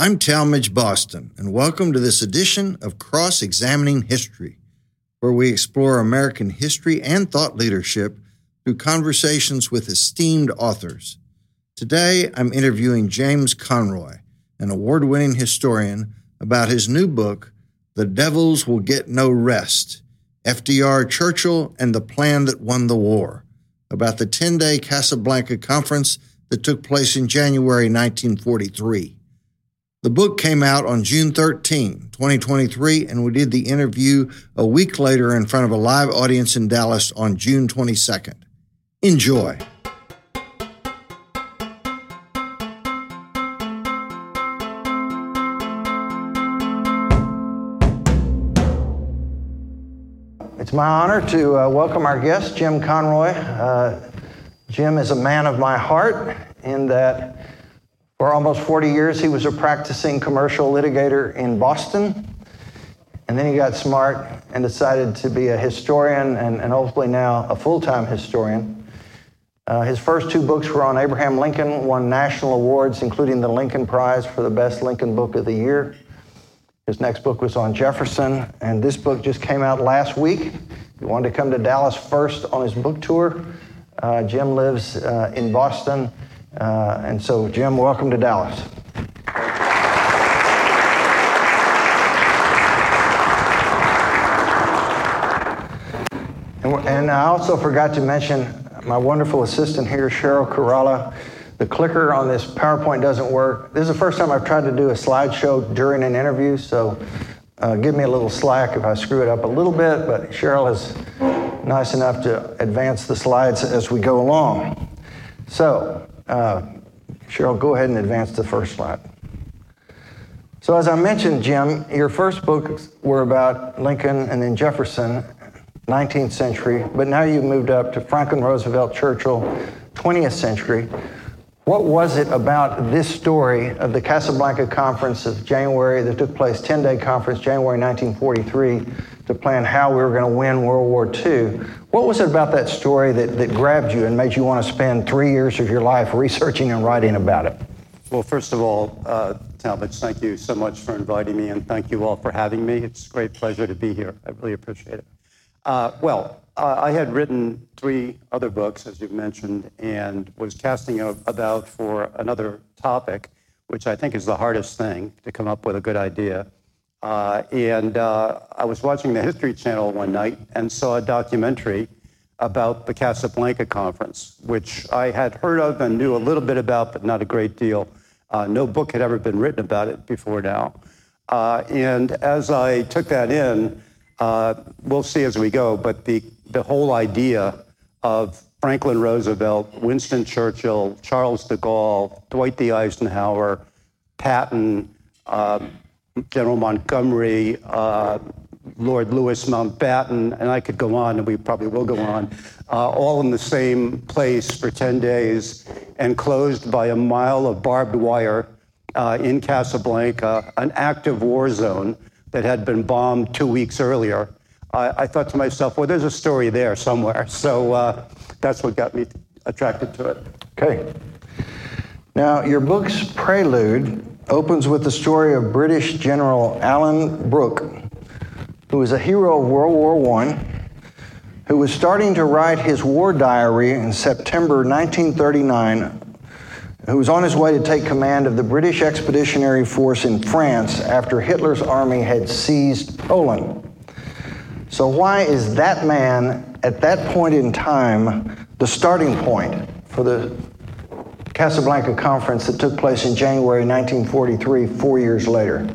I'm Talmage Boston, and welcome to this edition of Cross Examining History, where we explore American history and thought leadership through conversations with esteemed authors. Today, I'm interviewing James Conroy, an award winning historian, about his new book, The Devils Will Get No Rest FDR Churchill and the Plan That Won the War, about the 10 day Casablanca Conference that took place in January 1943. The book came out on June 13, 2023, and we did the interview a week later in front of a live audience in Dallas on June 22nd. Enjoy. It's my honor to uh, welcome our guest, Jim Conroy. Uh, Jim is a man of my heart in that for almost 40 years he was a practicing commercial litigator in Boston. And then he got smart and decided to be a historian and, and hopefully now a full time historian. Uh, his first two books were on Abraham Lincoln, won national awards, including the Lincoln Prize for the best Lincoln book of the year. His next book was on Jefferson, and this book just came out last week. He wanted to come to Dallas first on his book tour. Uh, Jim lives uh, in Boston. Uh, and so, Jim, welcome to Dallas. And, and I also forgot to mention my wonderful assistant here, Cheryl Kerala. The clicker on this PowerPoint doesn't work. This is the first time I've tried to do a slideshow during an interview, so uh, give me a little slack if I screw it up a little bit, but Cheryl is nice enough to advance the slides as we go along. So, uh, Cheryl, go ahead and advance the first slide. So, as I mentioned, Jim, your first books were about Lincoln and then Jefferson, 19th century, but now you've moved up to Franklin Roosevelt, Churchill, 20th century. What was it about this story of the Casablanca Conference of January that took place, 10 day conference, January 1943, to plan how we were going to win World War II? What was it about that story that, that grabbed you and made you want to spend three years of your life researching and writing about it? Well, first of all, uh, thank you so much for inviting me, and thank you all for having me. It's a great pleasure to be here. I really appreciate it. Uh, well, uh, I had written three other books, as you've mentioned, and was casting about for another topic, which I think is the hardest thing to come up with a good idea. Uh, and uh, I was watching the History Channel one night and saw a documentary about the Casablanca Conference, which I had heard of and knew a little bit about, but not a great deal. Uh, no book had ever been written about it before now. Uh, and as I took that in, uh, we'll see as we go, but the the whole idea of Franklin Roosevelt, Winston Churchill, Charles de Gaulle, Dwight D. Eisenhower, Patton, uh, General Montgomery, uh, Lord Louis Mountbatten, and I could go on, and we probably will go on, uh, all in the same place for 10 days, enclosed by a mile of barbed wire uh, in Casablanca, an active war zone that had been bombed two weeks earlier. I, I, thought to myself, well, there's a story there somewhere. So uh, that's what got me attracted to it. Okay. Now, your book's prelude opens with the story of British General Alan Brooke, who was a hero of World War I, who was starting to write his war diary in September 1939 who was on his way to take command of the British Expeditionary Force in France after Hitler's army had seized Poland. So, why is that man at that point in time the starting point for the Casablanca conference that took place in January 1943, four years later?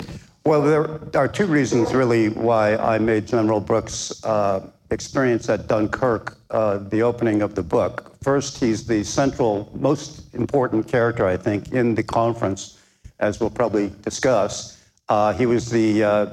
Well, there are two reasons really why I made General Brooke's uh, experience at Dunkirk uh, the opening of the book. First, he's the central, most important character, I think, in the conference, as we'll probably discuss. Uh, he was the uh,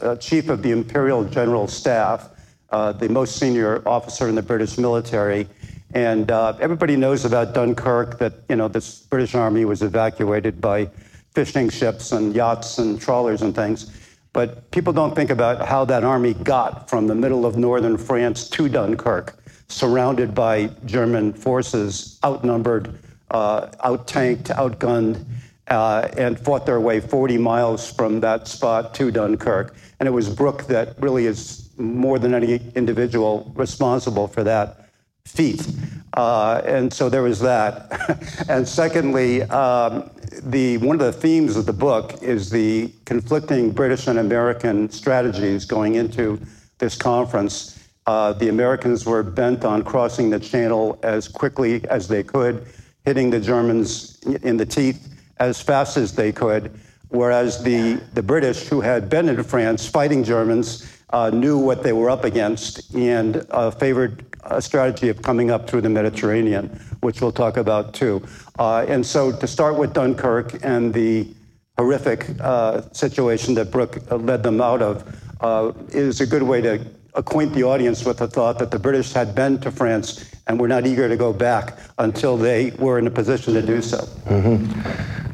uh, chief of the Imperial General Staff, uh, the most senior officer in the British military. And uh, everybody knows about Dunkirk that, you know, this British army was evacuated by fishing ships and yachts and trawlers and things. But people don't think about how that army got from the middle of northern France to Dunkirk, surrounded by German forces, outnumbered, uh, out tanked, outgunned, uh, and fought their way 40 miles from that spot to Dunkirk. And it was Brooke that really is more than any individual responsible for that feat. Uh, and so there was that. and secondly, um, the, one of the themes of the book is the conflicting British and American strategies going into this conference. Uh, the Americans were bent on crossing the channel as quickly as they could, hitting the Germans in the teeth as fast as they could, whereas the, the British, who had been in France fighting Germans, uh, knew what they were up against and uh, favored a strategy of coming up through the Mediterranean, which we'll talk about too. Uh, and so to start with Dunkirk and the horrific uh, situation that Brooke led them out of uh, is a good way to acquaint the audience with the thought that the British had been to France and were not eager to go back until they were in a position to do so. Mm-hmm.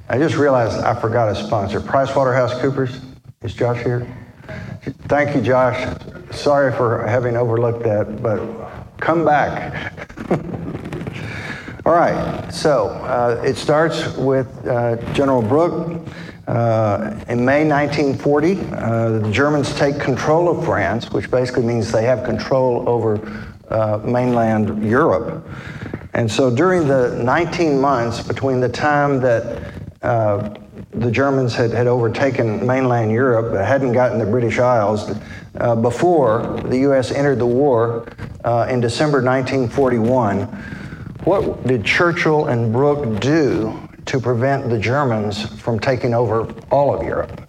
I just realized I forgot a sponsor. PricewaterhouseCoopers. Is Josh here? Thank you, Josh. Sorry for having overlooked that, but come back. All right, so uh, it starts with uh, General Brooke. Uh, in May 1940, uh, the Germans take control of France, which basically means they have control over uh, mainland Europe. And so during the 19 months between the time that uh, the Germans had, had overtaken mainland Europe, but hadn't gotten the British Isles, before the U.S. entered the war uh, in December 1941, what did Churchill and Brooke do to prevent the Germans from taking over all of Europe?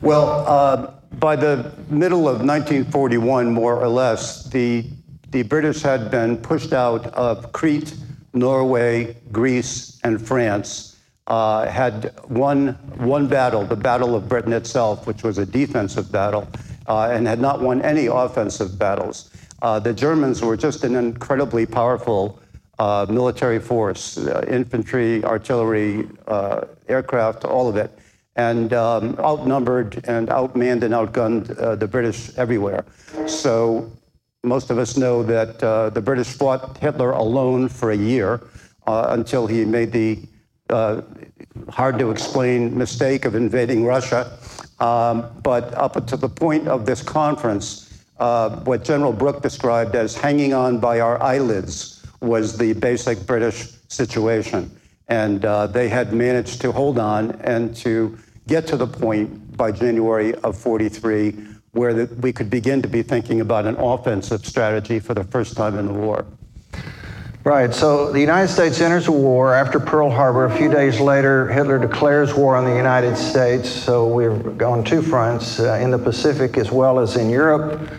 Well, uh, by the middle of 1941, more or less, the, the British had been pushed out of Crete, Norway, Greece, and France. Uh, had won one battle, the Battle of Britain itself, which was a defensive battle, uh, and had not won any offensive battles. Uh, the Germans were just an incredibly powerful uh, military force, uh, infantry, artillery, uh, aircraft, all of it, and um, outnumbered and outmanned and outgunned uh, the British everywhere. So most of us know that the British fought Hitler alone for a year until he made the hard to explain mistake of invading Russia. Um, but up to the point of this conference, what General Brooke described as hanging on by our eyelids was the basic British situation. And uh, they had managed to hold on and to get to the point by January of 43 where the, we could begin to be thinking about an offensive strategy for the first time in the war. Right. So the United States enters a war after Pearl Harbor. A few days later, Hitler declares war on the United States. So we're on two fronts uh, in the Pacific as well as in Europe.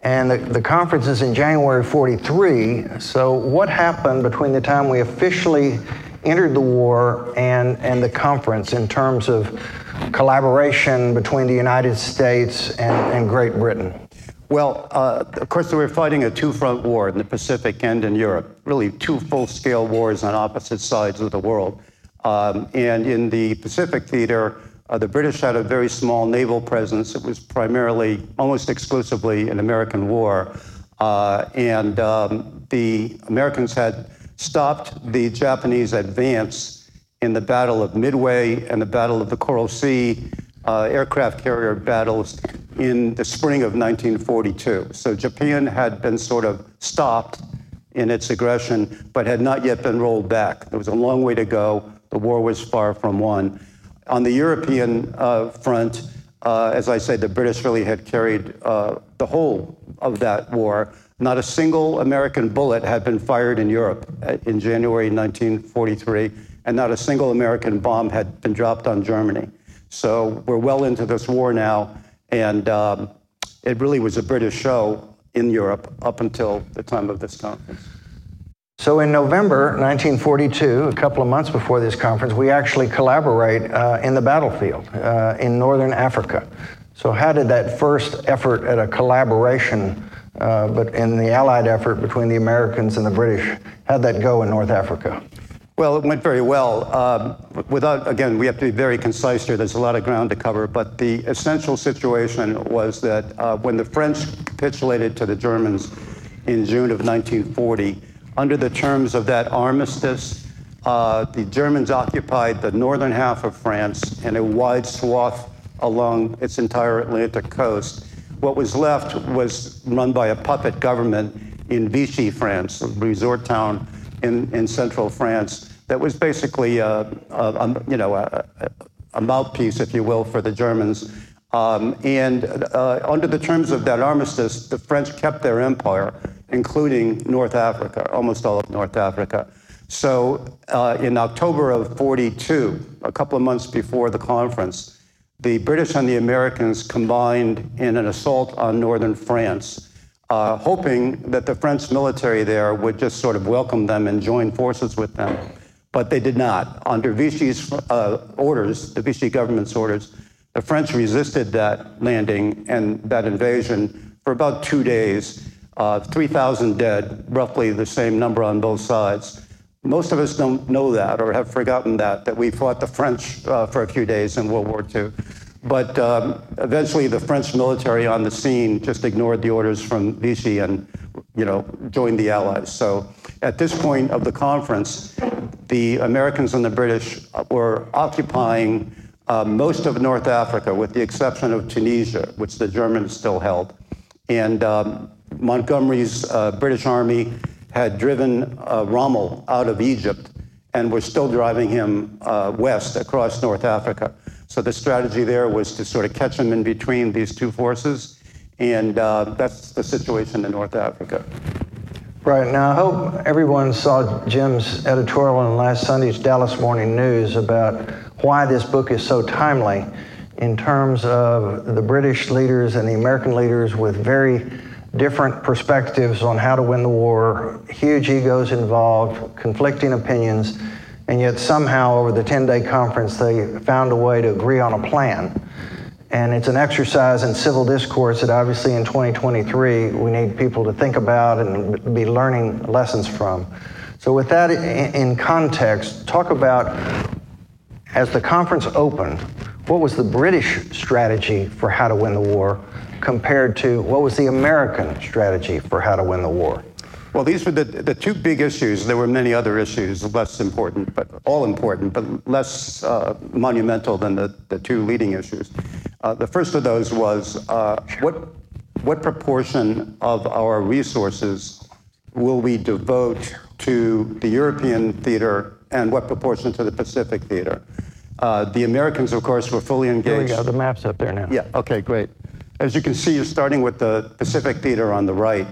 And the, the conference is in January 43. So, what happened between the time we officially entered the war and, and the conference in terms of collaboration between the United States and, and Great Britain? Well, uh, of course, we were fighting a two front war in the Pacific and in Europe, really two full scale wars on opposite sides of the world. Um, and in the Pacific theater, uh, the British had a very small naval presence. It was primarily, almost exclusively, an American war. Uh, and um, the Americans had stopped the Japanese advance in the Battle of Midway and the Battle of the Coral Sea uh, aircraft carrier battles in the spring of 1942. So Japan had been sort of stopped in its aggression, but had not yet been rolled back. There was a long way to go. The war was far from won. On the European uh, front, uh, as I said, the British really had carried uh, the whole of that war. Not a single American bullet had been fired in Europe uh, in January 1943, and not a single American bomb had been dropped on Germany. So we're well into this war now, and um, it really was a British show in Europe up until the time of this conference. So in November 1942, a couple of months before this conference, we actually collaborate uh, in the battlefield uh, in northern Africa. So how did that first effort at a collaboration, uh, but in the Allied effort between the Americans and the British, how'd that go in North Africa? Well, it went very well. Um, without, again, we have to be very concise here. There's a lot of ground to cover. But the essential situation was that uh, when the French capitulated to the Germans in June of 1940, under the terms of that armistice, uh, the Germans occupied the northern half of France and a wide swath along its entire Atlantic coast. What was left was run by a puppet government in Vichy, France, a resort town in, in central France that was basically a, a, a you know, a, a, mouthpiece, if you will, for the Germans. Um, and uh, under the terms of that armistice, the French kept their empire, including North Africa, almost all of North Africa. So uh, in October of 42, a couple of months before the conference, the British and the Americans combined in an assault on northern France uh, hoping that the French military there would just sort of welcome them and join forces with them. But they did not. Under Vichy's uh, orders, the Vichy government's orders, the French resisted that landing and that invasion for about two days. Uh, 3,000 dead, roughly the same number on both sides. Most of us don't know that or have forgotten that, that we fought the French uh, for a few days in World War II. But um, eventually, the French military on the scene just ignored the orders from Vichy and, you know, joined the Allies. So at this point of the conference, the Americans and the British were occupying uh, most of North Africa, with the exception of Tunisia, which the Germans still held. And um, Montgomery's uh, British army had driven uh, Rommel out of Egypt and was still driving him uh, west across North Africa. So the strategy there was to sort of catch them in between these two forces, and uh, that's the situation in North Africa. Right. Now, I hope everyone saw Jim's editorial in last Sunday's Dallas Morning News about why this book is so timely in terms of the British leaders and the American leaders with very different perspectives on how to win the war, huge egos involved, conflicting opinions and yet somehow over the 10 day conference they found a way to agree on a plan. And it's an exercise in civil discourse that obviously in 2023 we need people to think about and be learning lessons from. So, with that in context, talk about as the conference opened, what was the British strategy for how to win the war compared to what was the American strategy for how to win the war? Well, these were the, the two big issues. There were many other issues, less important, but all important, but less uh, monumental than the, the two leading issues. Uh, the first of those was uh, what, what proportion of our resources will we devote to the European theater and what proportion to the Pacific theater? Uh, the Americans, of course, were fully engaged. There we go. The map's up there now. Yeah, okay, great. As you can see, you're starting with the Pacific theater on the right.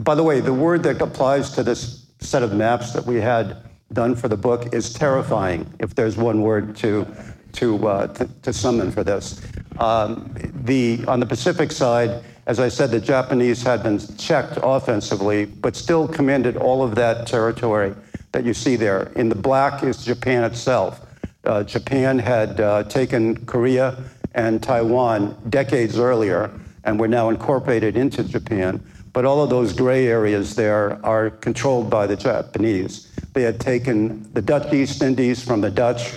By the way, the word that applies to this set of maps that we had done for the book is terrifying, if there's one word to, to, uh, to, to, summon for this. Um, the, on the Pacific side, as I said, the Japanese had been checked offensively, but still commanded all of that territory that you see there. In the black is Japan itself. Uh, Japan had uh, taken Korea and Taiwan decades earlier and were now incorporated into Japan. But all of those gray areas there are controlled by the Japanese. They had taken the Dutch East Indies from the Dutch,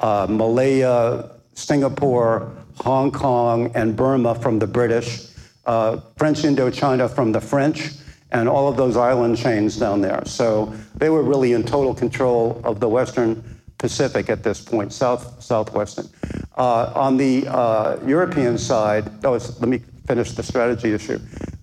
uh, Malaya, Singapore, Hong Kong, and Burma from the British, uh, French Indochina from the French, and all of those island chains down there. So they were really in total control of the Western Pacific at this point, south southwestern. Uh, on the uh, European side, oh, let me finish the strategy issue.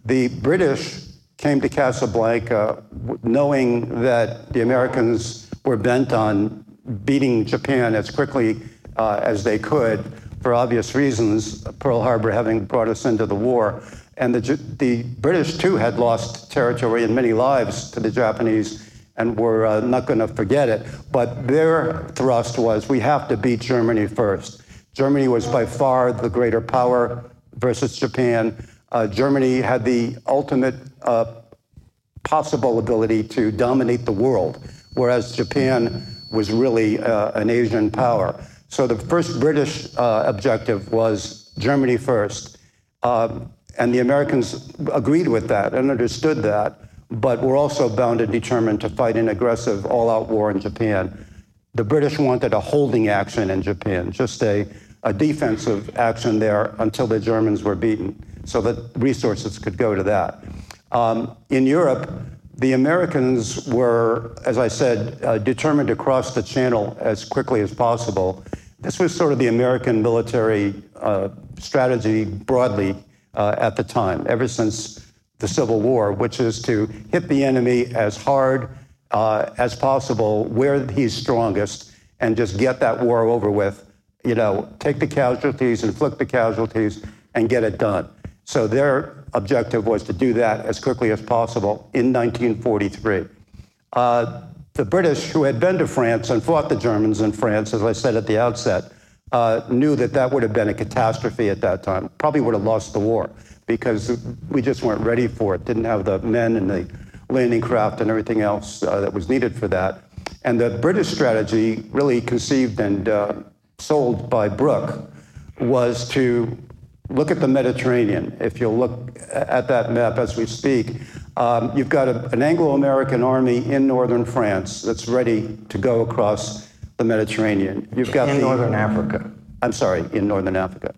The British came to Casablanca knowing that the Americans were bent on beating Japan as quickly uh, as they could for obvious reasons, Pearl Harbor having brought us into the war. And the, the British, too, had lost territory and many lives to the Japanese and were uh, not going to forget it. But their thrust was we have to beat Germany first. Germany was by far the greater power versus Japan. Uh, Germany had the ultimate uh, possible ability to dominate the world, whereas Japan was really uh, an Asian power. So the first British uh, objective was Germany first. Um, and the Americans agreed with that and understood that, but were also bound and determined to fight an aggressive all out war in Japan. The British wanted a holding action in Japan, just a, a defensive action there until the Germans were beaten so that resources could go to that. Um, in Europe, the Americans were, as I said, uh, determined to cross the channel as quickly as possible. This was sort of the American military uh, strategy broadly uh, at the time, ever since the Civil War, which is to hit the enemy as hard uh, as possible where he's strongest and just get that war over with. You know, take the casualties, inflict the casualties, and get it done. So their objective was to do that as quickly as possible in 1943. Uh, the British, who had been to France and fought the Germans in France, as I said at the outset, uh, knew that that would have been a catastrophe at that time. Probably would have lost the war because we just weren't ready for it. Didn't have the men and the landing craft and everything else uh, that was needed for that. And the British strategy, really conceived and uh, sold by Brooke, was to look at the Mediterranean. If you'll look at that map as we speak, um, you've got a, an Anglo American army in northern France that's ready to go across the Mediterranean. You've got in the, northern Africa. I'm sorry, in northern Africa.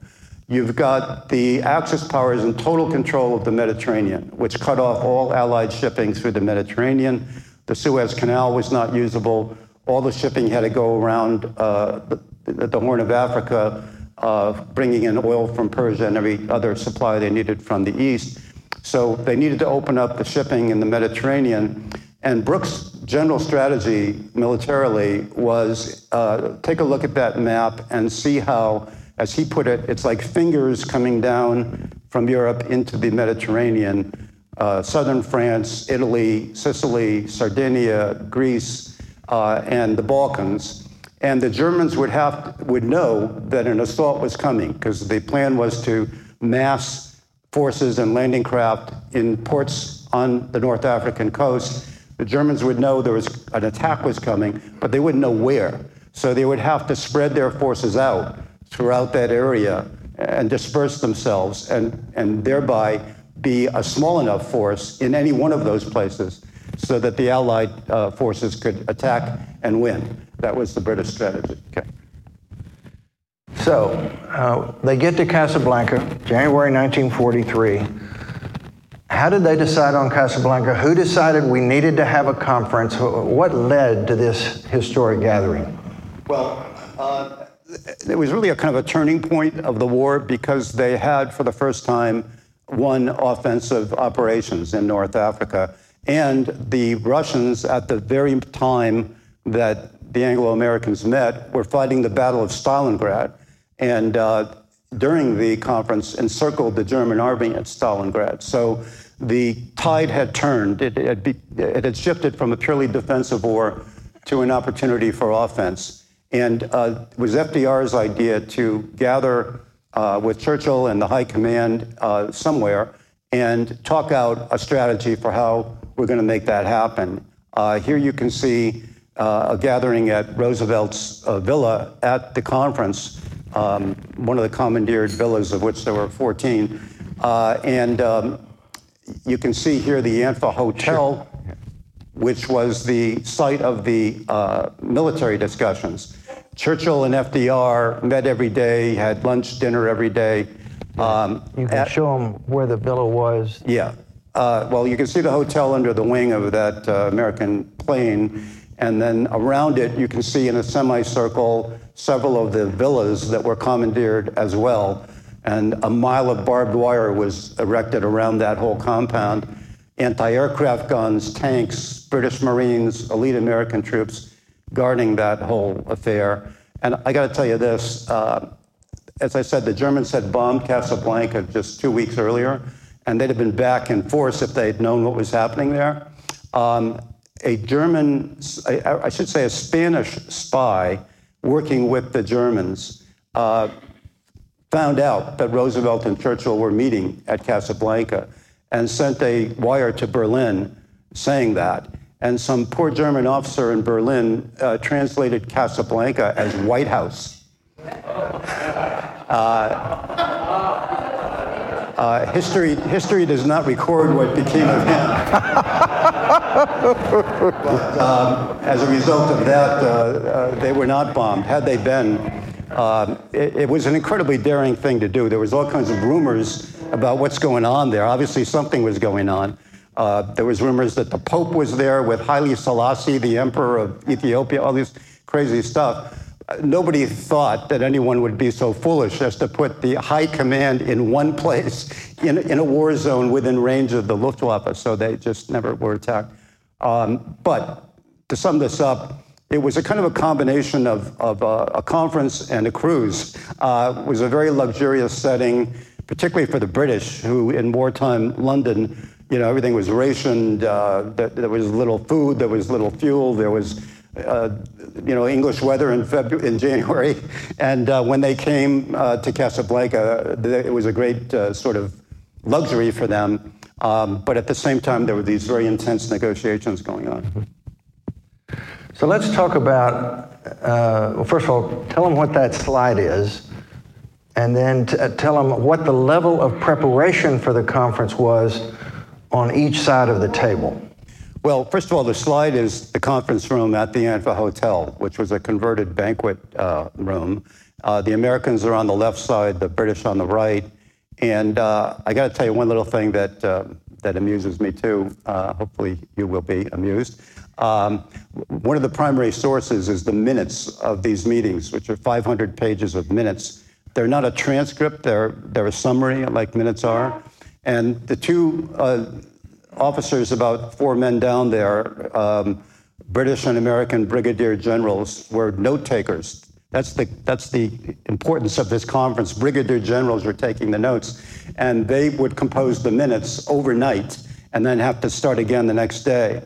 You've got the Axis powers in total control of the Mediterranean, which cut off all Allied shipping through the Mediterranean. The Suez Canal was not usable. All the shipping had to go around uh, the, the, Horn of Africa, uh, bringing in oil from Persia and every other supply they needed from the east. So they needed to open up the shipping in the Mediterranean. And Brooke's general strategy militarily was uh, take a look at that map and see how, as he put it, it's like fingers coming down from Europe into the Mediterranean. Uh, southern France, Italy, Sicily, Sardinia, Greece, uh, and the Balkans. And the Germans would have would know that an assault was coming because the plan was to mass forces and landing craft in ports on the North African coast the Germans would know there was an attack was coming, but they wouldn't know where. So they would have to spread their forces out throughout that area and disperse themselves and, and thereby be a small enough force in any one of those places so that the Allied uh, forces could attack and win. That was the British strategy. Okay. So uh, they get to Casablanca, January 1943. How did they decide on Casablanca? Who decided we needed to have a conference? What led to this historic gathering? Well, uh, it was really a kind of a turning point of the war because they had, for the first time, won offensive operations in North Africa. And the Russians, at the very time that the Anglo Americans met, were fighting the Battle of Stalingrad. And uh, during the conference, encircled the German army at Stalingrad. So the tide had turned. It, had, be, it had shifted from a purely defensive war to an opportunity for offense. And uh, it was FDR's idea to gather uh, with Churchill and the high command uh, somewhere and talk out a strategy for how we're going to make that happen. Uh, here you can see uh, a gathering at Roosevelt's uh, villa at the conference, um, one of the commandeered villas of which there were 14. and um, you can see here the Anfa Hotel, which was the site of the uh, military discussions. Churchill and FDR met every day, had lunch, dinner every day. Um, you can at, show them where the villa was. Yeah. Uh, well, you can see the hotel under the wing of that uh, American plane. And then around it, you can see in a semicircle several of the villas that were commandeered as well and a mile of barbed wire was erected around that whole compound. Anti aircraft guns, tanks, British Marines, elite American troops guarding that whole affair. And I got to tell you this uh, as I said, the Germans had bombed Casablanca just two weeks earlier, and they'd have been back in force if they'd known what was happening there. Um, a German, I, should say, a Spanish spy working with the Germans. Uh, found out that Roosevelt and Churchill were meeting at Casablanca and sent a wire to Berlin saying that. And some poor German officer in Berlin uh, translated Casablanca as White House. Uh, uh, history, history does not record what became of him. um, as a result of that, uh, uh, they were not bombed. Had they been, um, it, it, was an incredibly daring thing to do. There was all kinds of rumors about what's going on there. Obviously, something was going on. Uh, there was rumors that the Pope was there with Haile Selassie, the Emperor of Ethiopia, all this crazy stuff. Nobody thought that anyone would be so foolish as to put the high command in one place in, in a war zone within range of the Luftwaffe, so they just never were attacked. Um, but to sum this up, it was a kind of a combination of, of uh, a conference and a cruise. Uh, it was a very luxurious setting, particularly for the British, who in wartime London, you know, everything was rationed. Uh, there, was little food, there was little fuel, there was, uh, you know, English weather in, February, in January. And uh, when they came to Casablanca, it was a great sort of luxury for them. Um, but at the same time, there were these very intense negotiations going on. So let's talk about, uh, well, first of all, tell them what that slide is, and then t- uh, tell them what the level of preparation for the conference was on each side of the table. Well, first of all, the slide is the conference room at the Anfa Hotel, which was a converted banquet uh, room. Uh, the Americans are on the left side, the British on the right. And uh, I got to tell you one little thing that, uh, that amuses me too. hopefully, you will be amused. Um, one of the primary sources is the minutes of these meetings, which are 500 pages of minutes. They're not a transcript, they're, they're a summary, like minutes are. And the two uh, officers, about four men down there, um, British and American brigadier generals, were note takers. That's the, that's the importance of this conference. Brigadier generals were taking the notes, and they would compose the minutes overnight and then have to start again the next day.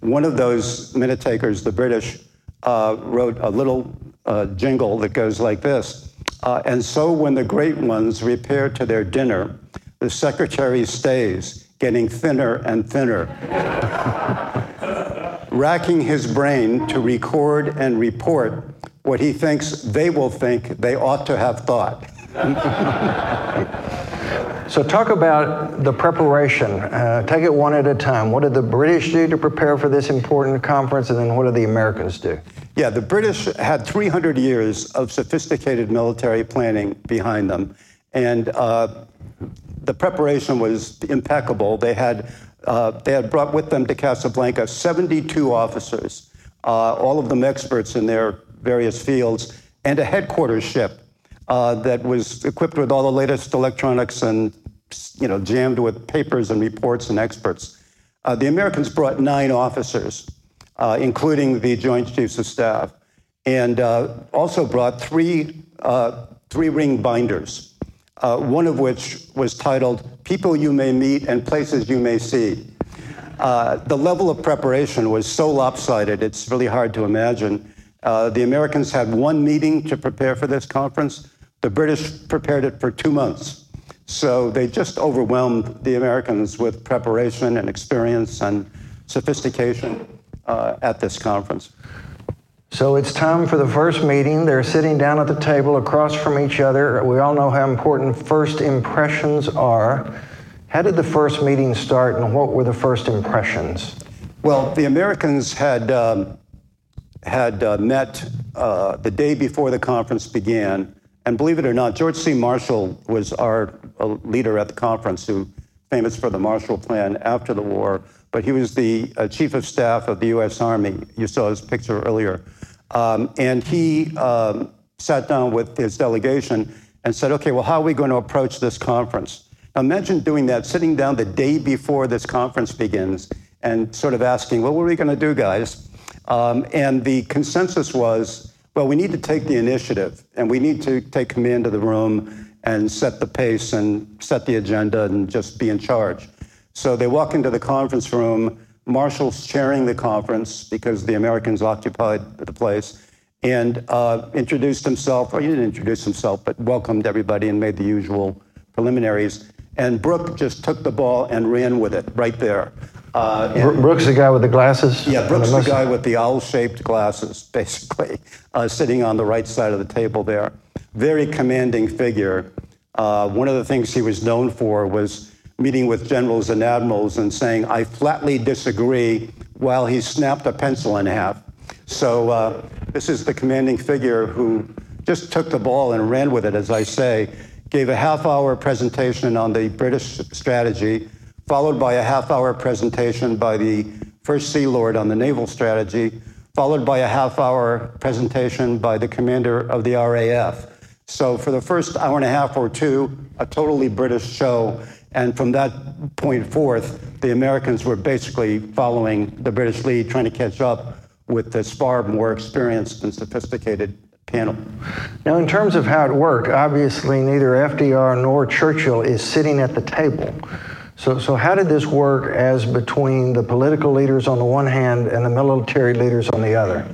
One of those minute takers, the British, uh, wrote a little uh, jingle that goes like this. Uh, and so when the great ones repair to their dinner, the secretary stays, getting thinner and thinner, racking his brain to record and report what he thinks they will think they ought to have thought. So, talk about the preparation. Uh, take it one at a time. What did the British do to prepare for this important conference, and then what did the Americans do? Yeah, the British had 300 years of sophisticated military planning behind them, and uh, the preparation was impeccable. They had uh, they had brought with them to Casablanca 72 officers, uh, all of them experts in their various fields, and a headquarters ship uh, that was equipped with all the latest electronics and you know jammed with papers and reports and experts. Uh, the Americans brought nine officers, uh, including the Joint Chiefs of Staff, and uh, also brought three uh, three ring binders, uh, one of which was titled "People You May Meet and Places You May See." the level of preparation was so lopsided; it's really hard to imagine. The Americans had one meeting to prepare for this conference. The British prepared it for two months. So they just overwhelmed the Americans with preparation and experience and sophistication uh, at this conference. So it's time for the first meeting. They're sitting down at the table across from each other. We all know how important first impressions are. How did the first meeting start and what were the first impressions? Well, the Americans had, um, had uh, met uh, the day before the conference began and believe it or not, George C. Marshall was our uh, leader at the conference, who famous for the Marshall Plan after the war. But he was the uh, chief of staff of the U.S. Army. You saw his picture earlier, um, and he um, sat down with his delegation and said, "Okay, well, how are we going to approach this conference?" Now, imagine doing that, sitting down the day before this conference begins, and sort of asking, "Well, what are we going to do, guys?" Um, and the consensus was well, we need to take the initiative and we need to take command of the room and set the pace and set the agenda and just be in charge. So they walk into the conference room. Marshall's chairing the conference because the Americans occupied the place and uh, introduced himself, or he didn't introduce himself, but welcomed everybody and made the usual preliminaries. And Brooke just took the ball and ran with it right there. Uh, Brooke's, the guy with the glasses? Yeah, Brooke's, the, the guy with the owl shaped glasses, basically, uh, sitting on the right side of the table there. Very commanding figure. Uh, one of the things he was known for was meeting with generals and admirals and saying, I flatly disagree, while he snapped a pencil in half. So, uh, this is the commanding figure who just took the ball and ran with it, as I say, gave a half hour presentation on the British strategy followed by a half hour presentation by the First Sea Lord on the naval strategy, followed by a half hour presentation by the commander of the RAF. So, for the first hour and a half or two, a totally British show. And from that point forth, the Americans were basically following the British lead, trying to catch up with this far more experienced and sophisticated panel. Now, in terms of how it worked, obviously neither FDR nor Churchill is sitting at the table. So, so how did this work as between the political leaders on the one hand and the military leaders on the other?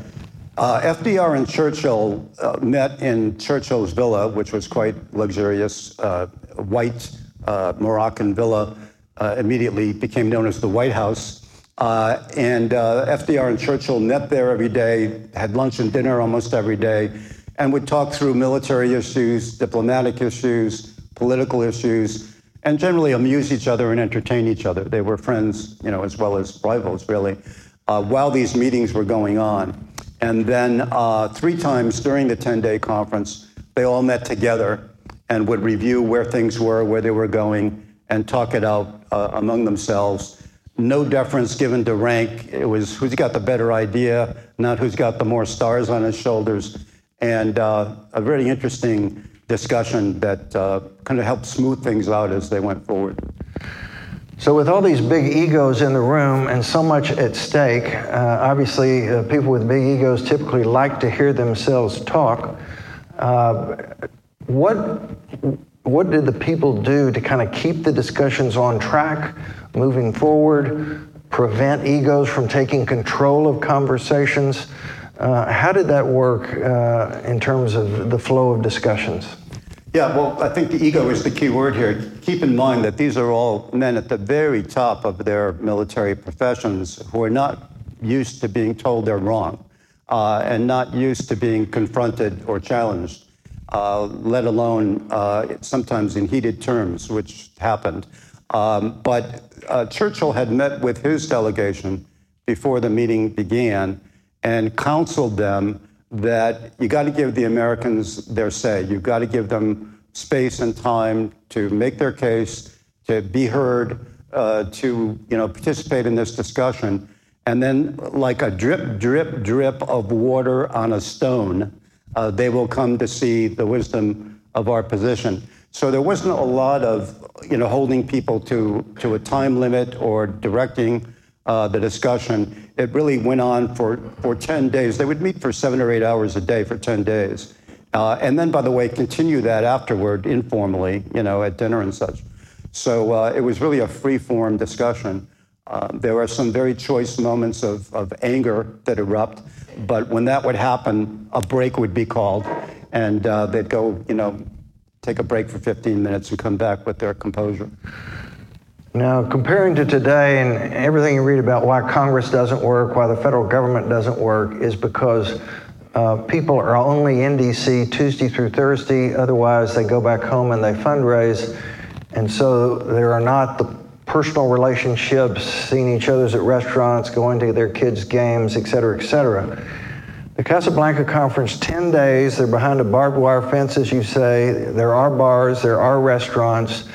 Uh, FDR and Churchill uh, met in Churchill's villa, which was quite luxurious, uh, white uh, Moroccan villa, uh, immediately became known as the White House. Uh, and FDR and Churchill met there every day, had lunch and dinner almost every day, and would talk through military issues, diplomatic issues, political issues, and generally amuse each other and entertain each other. They were friends, you know, as well as rivals, really, uh, while these meetings were going on. And then uh, three times during the 10 day conference, they all met together and would review where things were, where they were going, and talk it out uh, among themselves. No deference given to rank. It was who's got the better idea, not who's got the more stars on his shoulders. And uh, a very interesting discussion that uh, kind of helped smooth things out as they went forward. So, with all these big egos in the room and so much at stake, uh, obviously, uh, people with big egos typically like to hear themselves talk. Uh, what, what did the people do to kind of keep the discussions on track, moving forward, prevent egos from taking control of conversations? Uh, how did that work uh, in terms of the flow of discussions? Yeah, well, I think the ego is the key word here. Keep in mind that these are all men at the very top of their military professions who are not used to being told they're wrong uh, and not used to being confronted or challenged, uh, let alone uh, sometimes in heated terms, which happened. Um, but uh, Churchill had met with his delegation before the meeting began and counseled them that you got to give the Americans their say. You've got to give them space and time to make their case, to be heard, uh, to you know participate in this discussion, and then like a drip, drip, drip of water on a stone, uh, they will come to see the wisdom of our position. So there wasn't a lot of you know holding people to to a time limit or directing uh, the discussion. It really went on for, for 10 days. They would meet for seven or eight hours a day for 10 days. Uh, and then, by the way, continue that afterward informally, you know, at dinner and such. So uh, it was really a free form discussion. Uh, there were some very choice moments of, of anger that erupt, but when that would happen, a break would be called, and uh, they'd go, you know, take a break for 15 minutes and come back with their composure. Now, comparing to today and everything you read about why Congress doesn't work, why the federal government doesn't work, is because uh, people are only in DC Tuesday through Thursday. Otherwise, they go back home and they fundraise. And so there are not the personal relationships, seeing each other's at restaurants, going to their kids' games, et cetera, et cetera. The Casablanca conference, 10 days, they're behind a barbed wire fence, as you say. There are bars, there are restaurants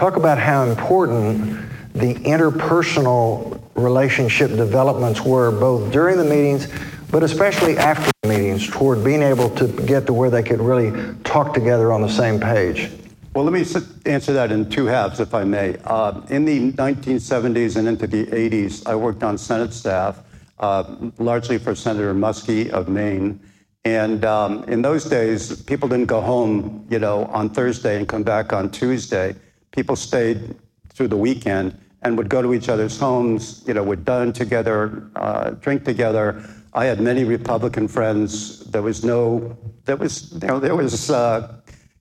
talk about how important the interpersonal relationship developments were both during the meetings but especially after the meetings toward being able to get to where they could really talk together on the same page. Well let me answer that in two halves if i may. Uh, in the 1970s and into the 80s i worked on senate staff uh, largely for senator muskie of maine. And um, in those days people didn't go home you know on thursday and come back on tuesday people stayed through the weekend and would go to each other's homes, you know, would dine together, uh, drink together. I had many Republican friends. There was no, there was, you know, there was uh,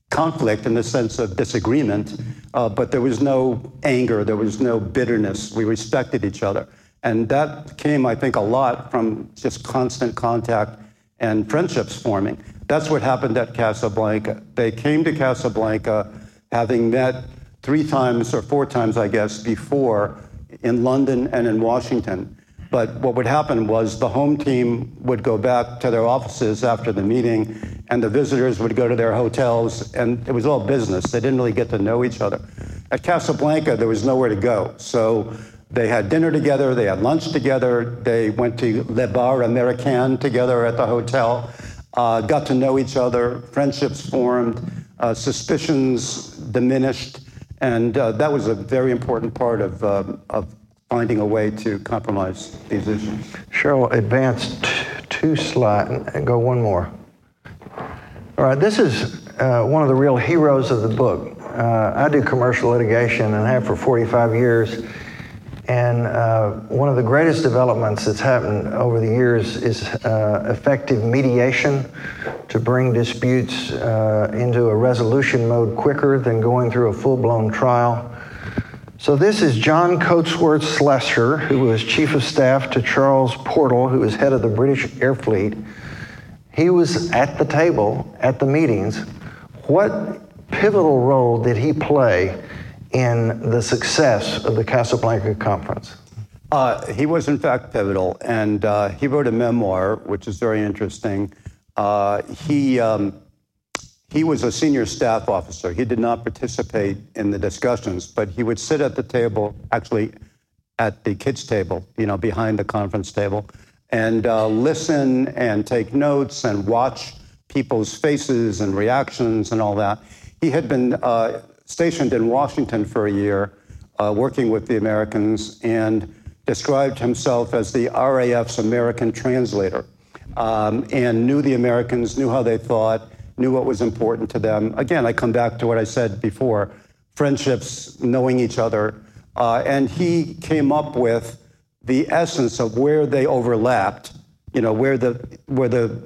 conflict in the sense of disagreement, uh, but there was no anger, there was no bitterness. We respected each other. And that came, I think, a lot from just constant contact and friendships forming. That's what happened at Casablanca. They came to Casablanca having met three times or four times, I guess, before in London and in Washington. But what would happen was the home team would go back to their offices after the meeting, and the visitors would go to their hotels, and it was all business. They didn't really get to know each other. At Casablanca, there was nowhere to go. So they had dinner together, they had lunch together, they went to Le Bar Américain together at the hotel, uh, got to know each other, friendships formed, uh, suspicions diminished, and uh, that was a very important part of, uh, of finding a way to compromise these issues. Cheryl, advance t- two slides and go one more. All right, this is uh, one of the real heroes of the book. Uh, I do commercial litigation and have for 45 years. And uh, one of the greatest developments that's happened over the years is uh, effective mediation to bring disputes uh, into a resolution mode quicker than going through a full blown trial. So, this is John Cotesworth Slessor, who was chief of staff to Charles Portal, who was head of the British Air Fleet. He was at the table at the meetings. What pivotal role did he play in the success of the Casablanca Conference? Uh, he was, in fact, pivotal, and uh, he wrote a memoir, which is very interesting. Uh, he, um, he was a senior staff officer. He did not participate in the discussions, but he would sit at the table, actually at the kids' table, you know, behind the conference table, and uh, listen and take notes and watch people's faces and reactions and all that. He had been uh, stationed in Washington for a year, uh, working with the Americans, and described himself as the RAF's American translator, um, and knew the Americans, knew how they thought, knew what was important to them. Again, I come back to what I said before friendships, knowing each other. Uh, and he came up with the essence of where they overlapped, you know, where the, where the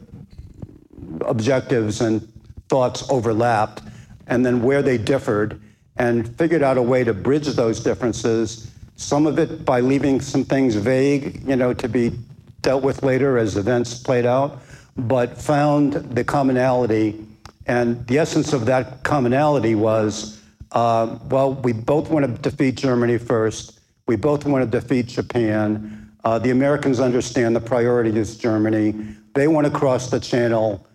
objectives and thoughts overlapped, and then where they differed, and figured out a way to bridge those differences. Some of it by leaving some things vague, you know, to be dealt with later as events played out, but found the commonality. And the essence of that commonality was uh, well, we both want to defeat Germany first. We both want to defeat Japan. Uh, the Americans understand the priority is Germany. They want to cross the channel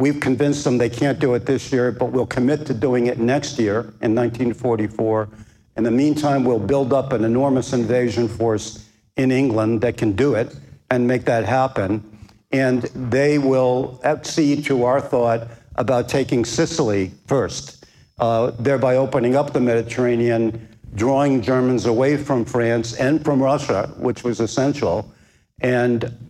We've convinced them they can't do it this year, but we'll commit to doing it next year in 1944. In the meantime, we'll build up an enormous invasion force in England that can do it and make that happen. And they will accede to our thought about taking Sicily first, uh, thereby opening up the Mediterranean, drawing Germans away from France and from Russia, which was essential, and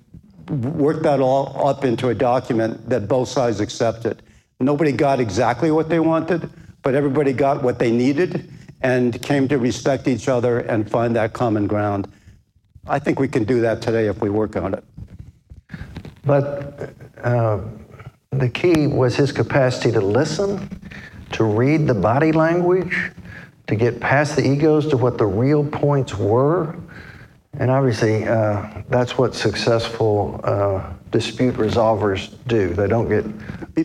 worked that all up into a document that both sides accepted. Nobody got exactly what they wanted, but everybody got what they needed and came to respect each other and find that common ground. I think we can do that today if we work on it. But uh, the key was his capacity to listen, to read the body language, to get past the egos to what the real points were, and obviously, uh, that's what successful uh, dispute resolvers do. They don't get.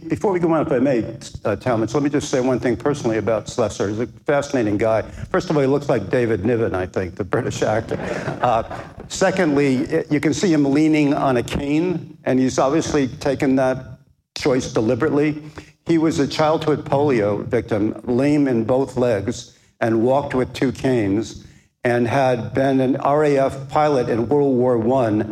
Before we go on, if I may, uh, Talmage, let me just say one thing personally about Slessor. He's a fascinating guy. First of all, he looks like David Niven, I think, the British actor. Uh, secondly, you can see him leaning on a cane, and he's obviously taken that choice deliberately. He was a childhood polio victim, lame in both legs, and walked with two canes and had been an RAF pilot in World War I,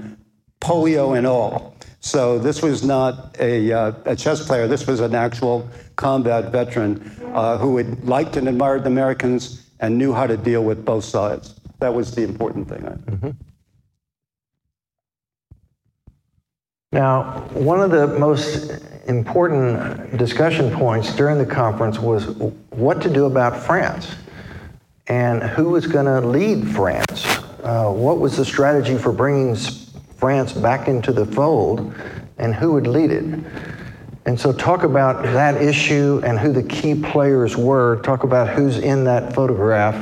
polio and all. So this was not a, uh, a chess player. This was an actual combat veteran uh, who had liked and admired the Americans and knew how to deal with both sides. That was the important thing. Mm-hmm. Now, one of the most important discussion points during the conference was what to do about France and who was going to lead France? Uh, what was the strategy for bringing France back into the fold, and who would lead it? And so, talk about that issue and who the key players were. Talk about who's in that photograph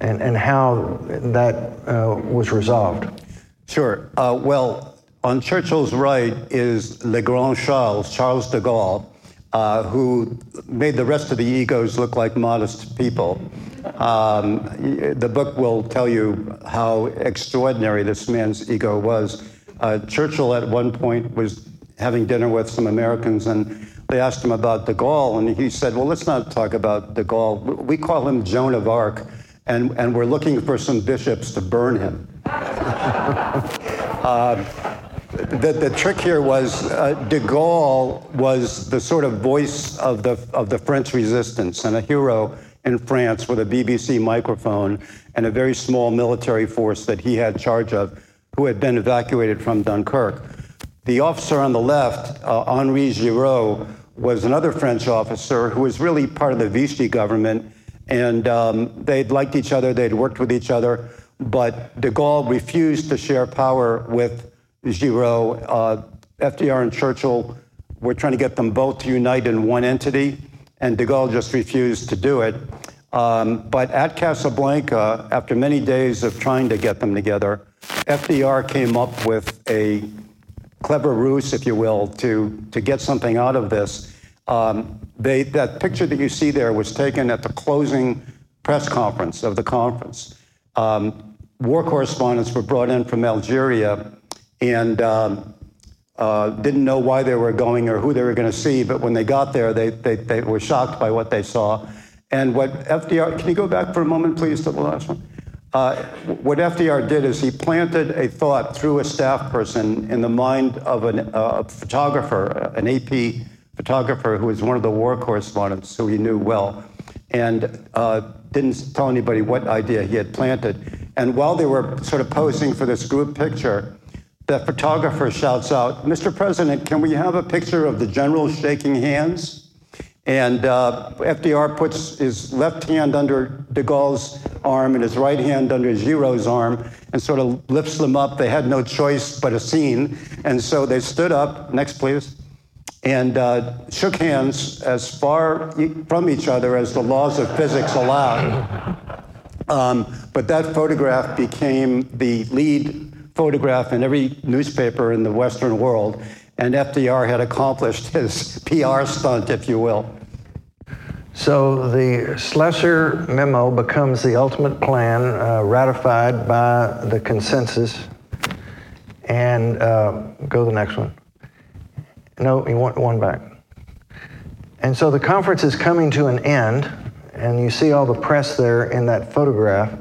and, and how that uh, was resolved. Sure. Uh, well, on Churchill's right is Le Grand Charles, Charles de Gaulle, uh, who made the rest of the egos look like modest people. Um, the book will tell you how extraordinary this man's ego was. Uh, Churchill, at one point, was having dinner with some Americans, and they asked him about de Gaulle, and he said, Well, let's not talk about de Gaulle. We call him Joan of Arc, and, and we're looking for some bishops to burn him. uh, the, the trick here was uh, de Gaulle was the sort of voice of the, of the French resistance and a hero in France with a BBC microphone and a very small military force that he had charge of, who had been evacuated from Dunkirk. The officer on the left, uh, Henri Giraud, was another French officer who was really part of the Vichy government, and um, they'd liked each other, they'd worked with each other, but de Gaulle refused to share power with Giraud. Uh, FDR and Churchill were trying to get them both to unite in one entity, and de Gaulle just refused to do it. Um, but at Casablanca, after many days of trying to get them together, FDR came up with a clever ruse, if you will, to, to get something out of this. Um, they, that picture that you see there was taken at the closing press conference of the conference. Um, war correspondents were brought in from Algeria and um, uh, didn't know why they were going or who they were going to see, but when they got there, they, they, they were shocked by what they saw. And what FDR, can you go back for a moment, please, to the last one? Uh, what FDR did is he planted a thought through a staff person in the mind of an, uh, a photographer, an AP photographer who was one of the war correspondents who he knew well, and uh, didn't tell anybody what idea he had planted. And while they were sort of posing for this group picture, the photographer shouts out, Mr. President, can we have a picture of the general shaking hands? And uh, FDR puts his left hand under de Gaulle's arm and his right hand under Giraud's arm and sort of lifts them up. They had no choice but a scene. And so they stood up, next please, and uh, shook hands as far from each other as the laws of physics allowed. Um, but that photograph became the lead photograph in every newspaper in the Western world, and FDR had accomplished his PR stunt, if you will. So the Slessor memo becomes the ultimate plan uh, ratified by the consensus. And uh, go to the next one. No, you want one back. And so the conference is coming to an end, and you see all the press there in that photograph.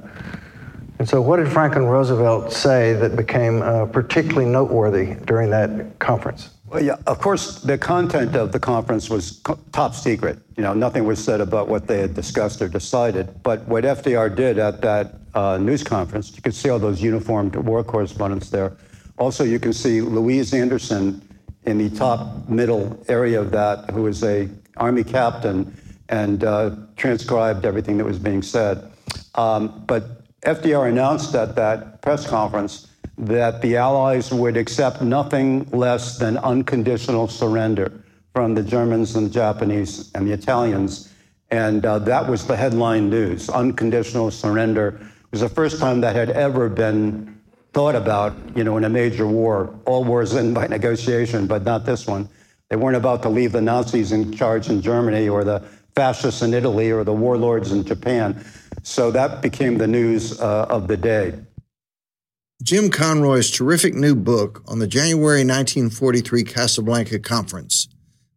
And so, what did Franklin Roosevelt say that became uh, particularly noteworthy during that conference? Well, yeah, of course, the content of the conference was top secret. You know, nothing was said about what they had discussed or decided. But what FDR did at that uh, news conference, you can see all those uniformed war correspondents there. Also, you can see Louise Anderson in the top middle area of that, who was a army captain and uh, transcribed everything that was being said. Um, but FDR announced at that press conference that the Allies would accept nothing less than unconditional surrender from the Germans and the Japanese and the Italians. And uh, that was the headline news unconditional surrender. It was the first time that had ever been thought about, you know, in a major war. All wars end by negotiation, but not this one. They weren't about to leave the Nazis in charge in Germany or the fascists in Italy or the warlords in Japan. So that became the news uh, of the day. Jim Conroy's terrific new book on the January 1943 Casablanca Conference,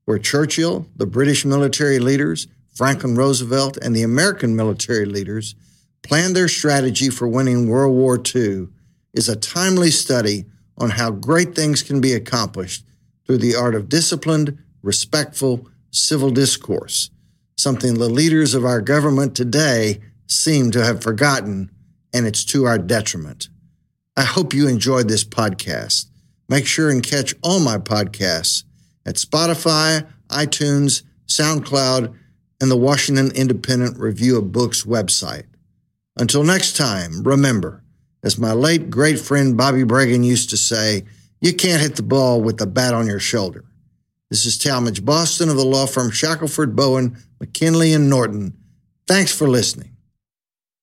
where Churchill, the British military leaders, Franklin Roosevelt, and the American military leaders planned their strategy for winning World War II, is a timely study on how great things can be accomplished through the art of disciplined, respectful civil discourse, something the leaders of our government today seem to have forgotten, and it's to our detriment. I hope you enjoyed this podcast. Make sure and catch all my podcasts at Spotify, iTunes, SoundCloud, and the Washington Independent Review of Books website. Until next time, remember, as my late great friend Bobby Bragan used to say, you can't hit the ball with the bat on your shoulder. This is Talmage Boston of the law firm Shackelford Bowen, McKinley, and Norton. Thanks for listening.